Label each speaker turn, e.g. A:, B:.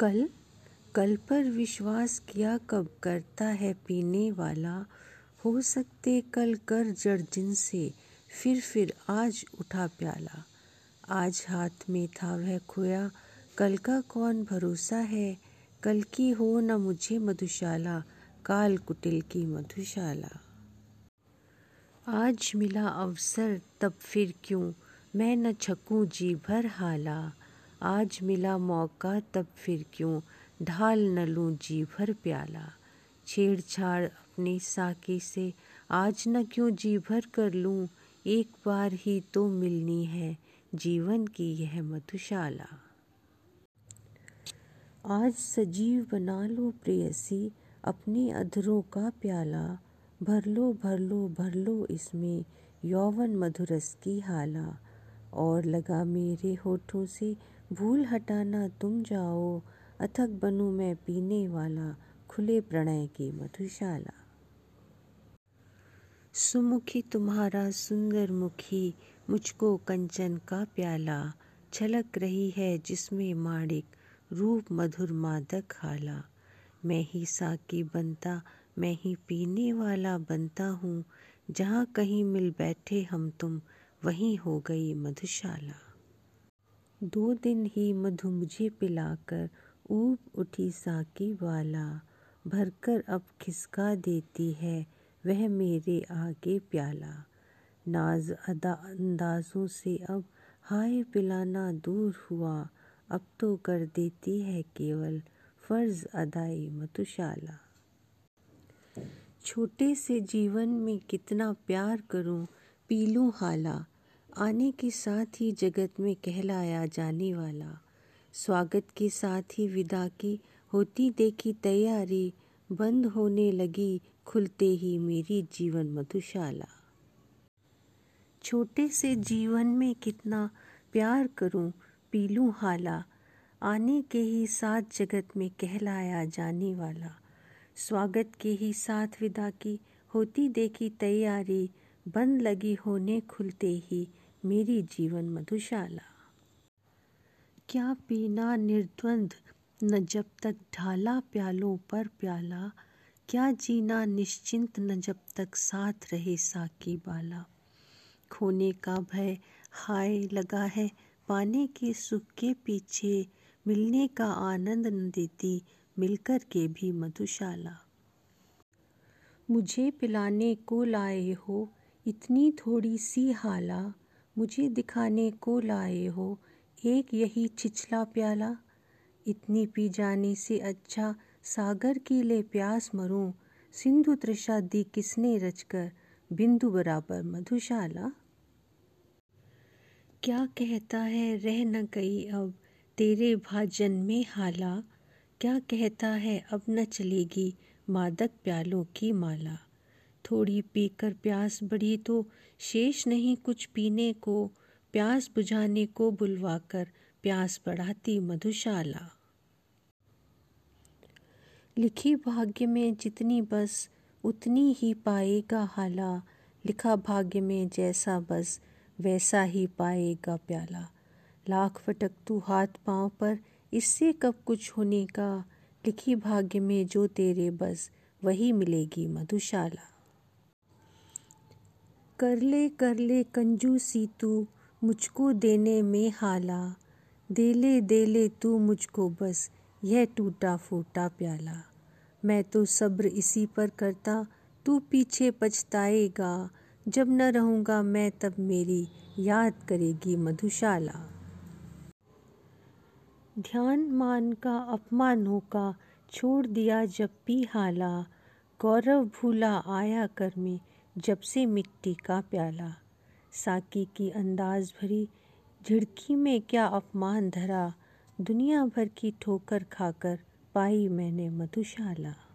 A: कल कल पर विश्वास किया कब करता है पीने वाला। हो सकते कल कर जड़ जिनसे फिर फिर आज उठा प्याला। आज हाथ में था वह खोया, कल का कौन भरोसा है? कल की हो न मुझे मधुशाला, काल कुटिल की मधुशाला। आज मिला अवसर, तब फिर क्यों मैं न छकूं जी भर हाला। आज मिला मौका, तब फिर क्यों ढाल न लूँ जी भर प्याला। छेड़छाड़ अपनी साकी से आज न क्यों जी भर कर लूँ? एक बार ही तो मिलनी है जीवन की यह मधुशाला। आज सजीव बना लो प्रेयसी, अपने अधरों का प्याला। भर लो भर लो भर लो इसमें यौवन मधुरस की हाला। और लगा मेरे होठों से भूल हटाना तुम जाओ, अथक बनूं मैं पीने वाला, खुले प्रणय की मधुशाला। सुमुखी तुम्हारा सुंदर मुखी, मुझको कंचन का प्याला, छलक रही है जिसमें माणिक, रूप मधुर मादक हाला मैं ही साकी बनता, मैं ही पीने वाला बनता हूँ, जहाँ कहीं मिल बैठे हम तुम, वहीं हो गई मधुशाला। दो दिन ही मधु मुझे पिलाकर ऊब उठी साकी वाला। भरकर अब खिसका देती है वह मेरे आगे प्याला। नाज अदा अंदाजों से अब हाय पिलाना दूर हुआ। अब तो कर देती है केवल फ़र्ज़ अदाई मतुशाला। छोटे से जीवन में कितना प्यार करूँ पीलू हाला। आने के साथ ही जगत में कहलाया जाने वाला। स्वागत के साथ ही विदा की होती देखी तैयारी बंद होने लगी खुलते ही मेरी जीवन मधुशाला। छोटे से जीवन में कितना प्यार करूँ, पीलू हाला, आने के ही साथ जगत में कहलाया जाने वाला। स्वागत के ही साथ विदा की होती देखी तैयारी बंद लगी होने खुलते ही मेरी जीवन मधुशाला। क्या पीना निर्द्वंद, न जब तक ढाला प्यालों पर प्याला। क्या जीना निश्चिंत, न जब तक साथ रहे साकी बाला। खोने का भय हाय लगा है, पाने के सुख के पीछे। मिलने का आनंद न देती, मिलकर के भी मधुशाला। मुझे पिलाने को लाए हो, इतनी थोड़ी सी हाला। मुझे दिखाने को लाए हो। एक यही छिछला प्याला। इतनी पी जाने से अच्छा सागर की ले प्यास मरूं। सिंधु तृषा दी किसने रचकर? बिंदु बराबर मधुशाला। क्या कहता है रह न गई अब तेरे भाजन में हाला? क्या कहता है अब न चलेगी मादक प्यालों की माला? थोड़ी पीकर प्यास बढ़ी तो शेष नहीं कुछ पीने को, प्यास बुझाने को बुलवाकर प्यास बढ़ाती मधुशाला। लिखी भाग्य में जितनी बस, उतनी ही पाएगा हाला। लिखा भाग्य में जैसा बस, वैसा ही पाएगा प्याला। लाख फटक तू हाथ पाँव पर, इससे कब कुछ होने का? लिखी भाग्य में जो तेरे बस, वही मिलेगी मधुशाला। कर ले कर ले कंजूसी तू, मुझको देने में हाला। दे ले दे ले तू मुझको बस, यह टूटा फूटा प्याला। मैं तो सब्र इसी पर करता, तू पीछे पछताएगा। जब न रहूँगा मैं, तब मेरी याद करेगी मधुशाला। ध्यान मान का, अपमानों का, छोड़ दिया जब भी हाला। गौरव भूला आया कर में जब से मिट्टी का प्याला, साकी की अंदाज भरी झिड़की में क्या अपमान धरा, दुनिया भर की ठोकर खाकर पाई मैंने मधुशाला।